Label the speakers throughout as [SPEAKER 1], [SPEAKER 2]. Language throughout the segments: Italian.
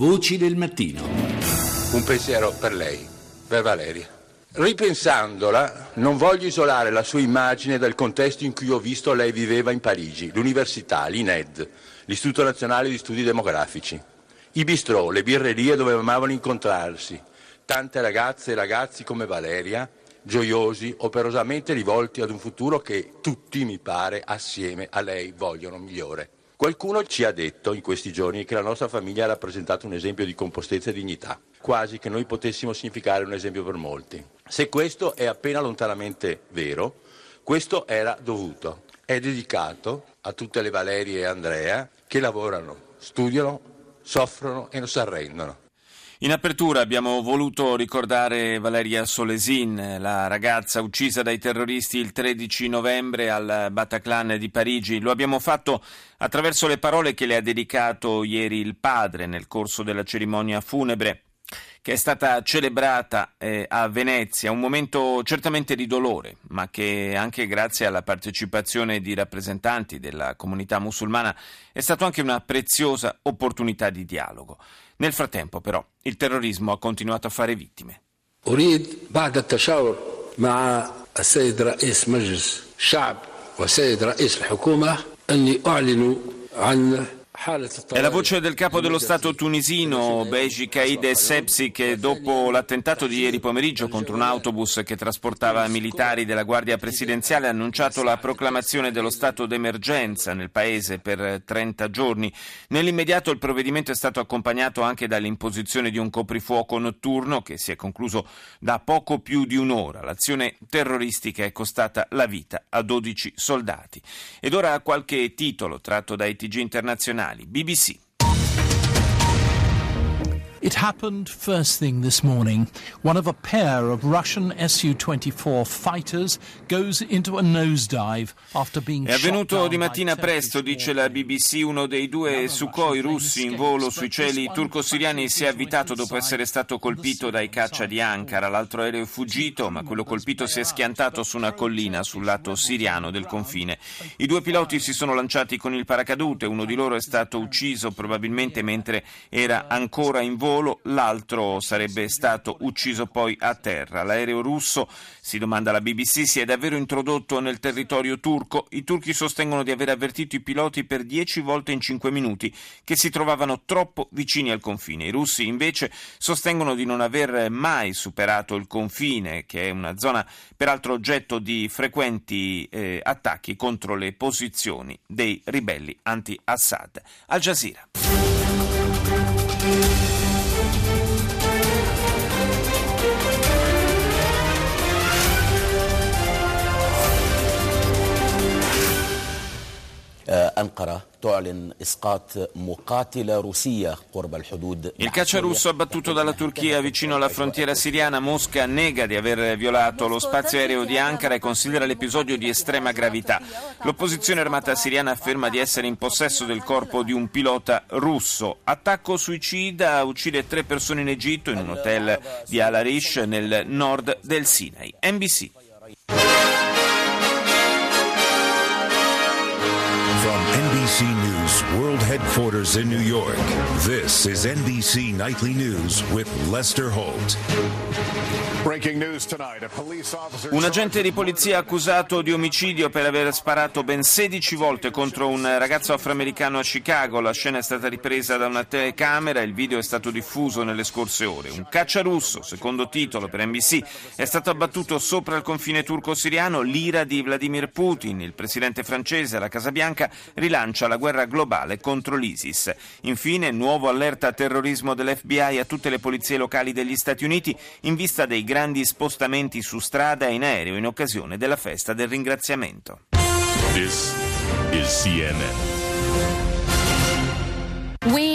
[SPEAKER 1] Voci del mattino.
[SPEAKER 2] Un pensiero per lei, per Valeria. Ripensandola, non voglio isolare la sua immagine dal contesto in cui ho visto lei viveva in Parigi, l'università, l'INED, l'Istituto Nazionale di Studi Demografici, i bistrò, le birrerie dove amavano incontrarsi, tante ragazze e ragazzi come Valeria, gioiosi, operosamente rivolti ad un futuro che tutti, mi pare, assieme a lei vogliono migliore. Qualcuno ci ha detto in questi giorni che la nostra famiglia ha rappresentato un esempio di compostezza e dignità, quasi che noi potessimo significare un esempio per molti. Se questo è appena lontanamente vero, questo era dovuto. È dedicato a tutte le Valerie e Andrea che lavorano, studiano, soffrono e non si arrendono.
[SPEAKER 3] In apertura abbiamo voluto ricordare Valeria Solesin, la ragazza uccisa dai terroristi il 13 novembre al Bataclan di Parigi. Lo abbiamo fatto attraverso le parole che le ha dedicato ieri il padre nel corso della cerimonia funebre che è stata celebrata eh, a Venezia, un momento certamente di dolore, ma che anche grazie alla partecipazione di rappresentanti della comunità musulmana è stata anche una preziosa opportunità di dialogo. Nel frattempo, però, il terrorismo ha continuato a fare vittime.
[SPEAKER 4] أريد بعد التشاور مع السيد رئيس مجلس الشعب والسيد رئيس الحكومة أني أعلن عن
[SPEAKER 3] è la voce del capo dello Stato tunisino, Beji Kaid Essebsi, che dopo l'attentato di ieri pomeriggio contro un autobus che trasportava militari della Guardia Presidenziale ha annunciato la proclamazione dello stato d'emergenza nel paese per 30 giorni. Nell'immediato il provvedimento è stato accompagnato anche dall'imposizione di un coprifuoco notturno che si è concluso da poco più di un'ora. L'azione terroristica è costata la vita a 12 soldati. Ed ora qualche titolo tratto dai TG internazionali. BBC.
[SPEAKER 5] It happened first thing this morning. One of a pair of Russian Su 24 fighters goes into a nosedive after being
[SPEAKER 3] È avvenuto di mattina presto, dice la BBC. Uno dei due Sukhoi russi in volo sui cieli turco-siriani si è avvitato dopo essere stato colpito dai caccia di Ankara. L'altro aereo è fuggito, ma quello colpito si è schiantato su una collina sul lato siriano del confine. I due piloti si sono lanciati con il paracadute. Uno di loro è stato ucciso probabilmente mentre era ancora in volo volo, l'altro sarebbe stato ucciso poi a terra. L'aereo russo, si domanda la BBC, si è davvero introdotto nel territorio turco. I turchi sostengono di aver avvertito i piloti per dieci volte in cinque minuti che si trovavano troppo vicini al confine. I russi invece sostengono di non aver mai superato il confine, che è una zona peraltro oggetto di frequenti eh, attacchi contro le posizioni dei ribelli anti-Assad. Al Jazeera. Il caccia russo abbattuto dalla Turchia vicino alla frontiera siriana, Mosca nega di aver violato lo spazio aereo di Ankara e considera l'episodio di estrema gravità. L'opposizione armata siriana afferma di essere in possesso del corpo di un pilota russo. Attacco suicida uccide tre persone in Egitto in un hotel di Al Arish nel nord del Sinai. NBC
[SPEAKER 6] From NBC News World Headquarters in New York, this is NBC Nightly News with Lester Holt.
[SPEAKER 3] Un agente di polizia accusato di omicidio per aver sparato ben 16 volte contro un ragazzo afroamericano a Chicago. La scena è stata ripresa da una telecamera e il video è stato diffuso nelle scorse ore. Un caccia russo, secondo titolo per NBC, è stato abbattuto sopra il confine turco-siriano. L'ira di Vladimir Putin, il presidente francese alla Casa Bianca, rilancia la guerra globale contro l'ISIS. Infine, nuovo allerta terrorismo dell'FBI a tutte le polizie locali degli Stati Uniti in vista dei grandi spostamenti su strada e in aereo in occasione della festa del ringraziamento.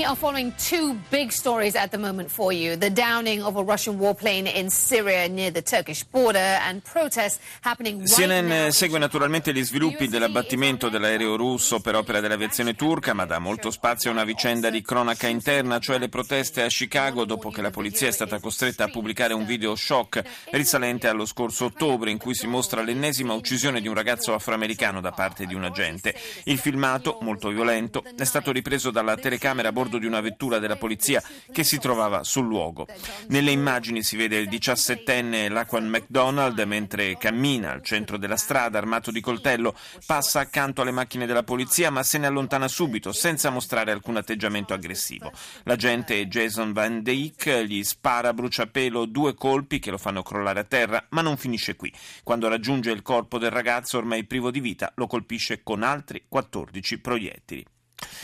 [SPEAKER 7] We are following two big stories at the moment for you. The downing of a Russian warplane in Syria near the Turkish border and protests happening right
[SPEAKER 3] CNN segue naturalmente gli sviluppi dell'abbattimento dell'aereo russo per opera dell'aviazione turca, ma dà molto spazio a una vicenda di cronaca interna, cioè le proteste a Chicago dopo che la polizia è stata costretta a pubblicare un video shock risalente allo scorso ottobre in cui si mostra l'ennesima uccisione di un ragazzo afroamericano da parte di un agente. Il filmato, molto violento, è stato ripreso dalla telecamera a bordo bordo di una vettura della polizia che si trovava sul luogo. Nelle immagini si vede il 17enne Laquan McDonald mentre cammina al centro della strada armato di coltello, passa accanto alle macchine della polizia ma se ne allontana subito senza mostrare alcun atteggiamento aggressivo. L'agente Jason Van Dyke gli spara a bruciapelo due colpi che lo fanno crollare a terra, ma non finisce qui. Quando raggiunge il corpo del ragazzo ormai privo di vita, lo colpisce con altri 14 proiettili.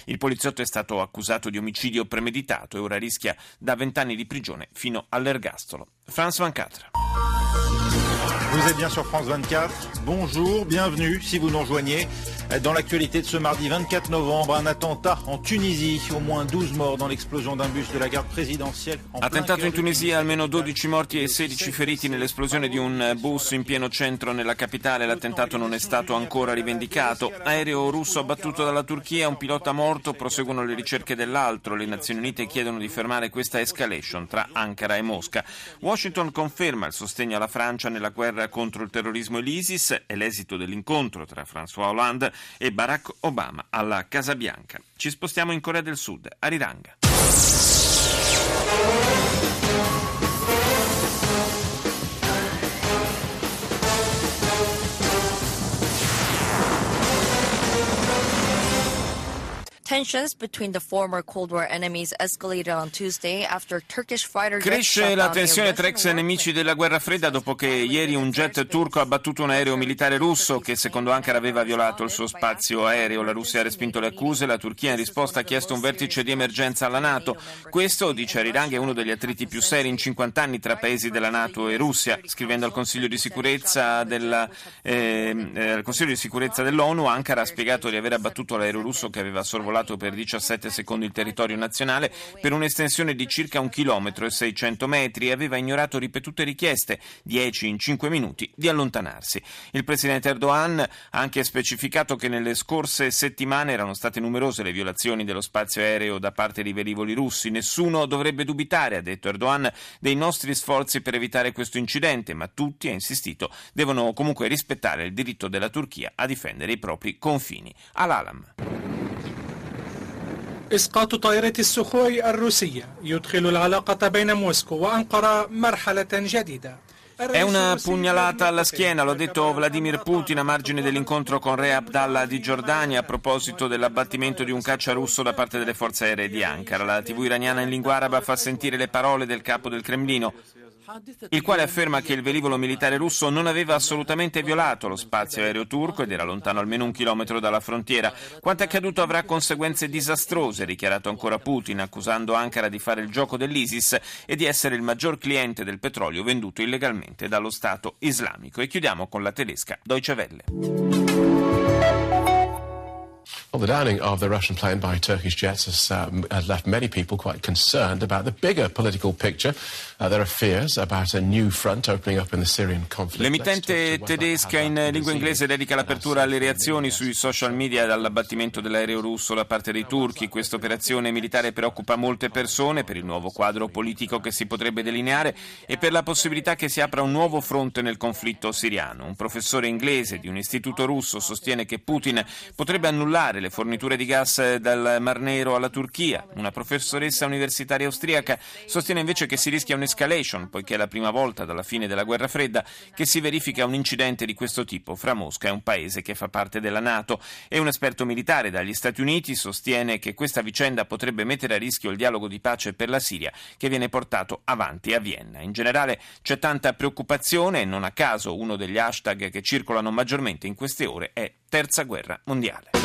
[SPEAKER 3] Il poliziotto è stato accusato di omicidio premeditato e ora rischia da 20 anni di prigione fino all'ergastolo. Franz Van Catra.
[SPEAKER 1] Vous êtes bien sur France 24. Bonjour, bienvenue si vous nous rejoignez. Dans l'actualité de ce mardi 24 novembre, un attentat en Tunisie, au moins 12 morts dans l'explosion d'un bus de la garde présidentielle.
[SPEAKER 3] Attentato in Tunisia, almeno 12 morti e 16 feriti nell'esplosione di un bus in pieno centro nella capitale. L'attentato non è stato ancora rivendicato. Aereo russo abbattuto dalla Turchia, un pilota morto, proseguono le ricerche dell'altro. Le Nazioni Unite chiedono di fermare questa escalation tra Ankara e Mosca. Washington conferma il sostegno alla Francia nella guerra contro il terrorismo e l'ISIS. È l'esito dell'incontro tra François Hollande e Barack Obama alla Casa Bianca. Ci spostiamo in Corea del Sud, a Riranga.
[SPEAKER 8] Tensions between the former Cold War enemies escalated on Tuesday after Turkish fighter jets
[SPEAKER 3] Cresce la tensione tra ex nemici della guerra fredda dopo che ieri un jet turco ha abbattuto un aereo militare russo che secondo Ankara aveva violato il suo spazio aereo. La Russia ha respinto le accuse, la Turchia in risposta ha chiesto un vertice di emergenza alla Nato. Questo, dice Arirang, è uno degli attriti più seri in 50 anni tra paesi della Nato e Russia. Scrivendo al Consiglio di sicurezza, della, eh, eh, Consiglio di sicurezza dell'ONU, Ankara ha spiegato di aver abbattuto l'aereo russo che aveva sorvolato per 17 secondo il territorio nazionale per un'estensione di circa un chilometro e 600 metri e aveva ignorato ripetute richieste, 10 in 5 minuti, di allontanarsi. Il presidente Erdogan ha anche specificato che nelle scorse settimane erano state numerose le violazioni dello spazio aereo da parte dei velivoli russi. Nessuno dovrebbe dubitare, ha detto Erdogan, dei nostri sforzi per evitare questo incidente, ma tutti, ha insistito, devono comunque rispettare il diritto della Turchia a difendere i propri confini. Al-Alam.
[SPEAKER 9] إسقاط طائرة السخوي الروسية يدخل العلاقة بين موسكو وأنقرة مرحلة جديدة
[SPEAKER 3] È una pugnalata alla schiena, lo ha detto Vladimir Putin a margine dell'incontro con Re Abdallah di Giordania a proposito dell'abbattimento di un caccia russo da parte delle forze aeree di Ankara. La TV iraniana in lingua araba fa sentire le parole del capo del Cremlino il quale afferma che il velivolo militare russo non aveva assolutamente violato lo spazio aereo turco ed era lontano almeno un chilometro dalla frontiera. Quanto accaduto avrà conseguenze disastrose, dichiarato ancora Putin, accusando Ankara di fare il gioco dell'ISIS e di essere il maggior cliente del petrolio venduto illegalmente dallo Stato islamico. E chiudiamo con la tedesca Deutsche Welle.
[SPEAKER 10] Well, the downing of the Russian plane by Turkish jets has, um, has left many people quite concerned about the bigger political picture. Uh, there are fears about a new front opening up in the Syrian conflict.
[SPEAKER 3] L'emittente tedesca in lingua inglese dedica l'apertura alle reazioni sui social media dall'abbattimento dell'aereo russo da parte dei turchi. Questa operazione militare preoccupa molte persone per il nuovo quadro politico che si potrebbe delineare e per la possibilità che si apra un nuovo fronte nel conflitto siriano. Un professore inglese di un istituto russo sostiene che Putin potrebbe annullare le forniture di gas dal Mar Nero alla Turchia. Una professoressa universitaria austriaca sostiene invece che si rischia un'escalation, poiché è la prima volta dalla fine della guerra fredda che si verifica un incidente di questo tipo fra Mosca e un paese che fa parte della Nato. E un esperto militare dagli Stati Uniti sostiene che questa vicenda potrebbe mettere a rischio il dialogo di pace per la Siria che viene portato avanti a Vienna. In generale c'è tanta preoccupazione e non a caso uno degli hashtag che circolano maggiormente in queste ore è Terza Guerra Mondiale.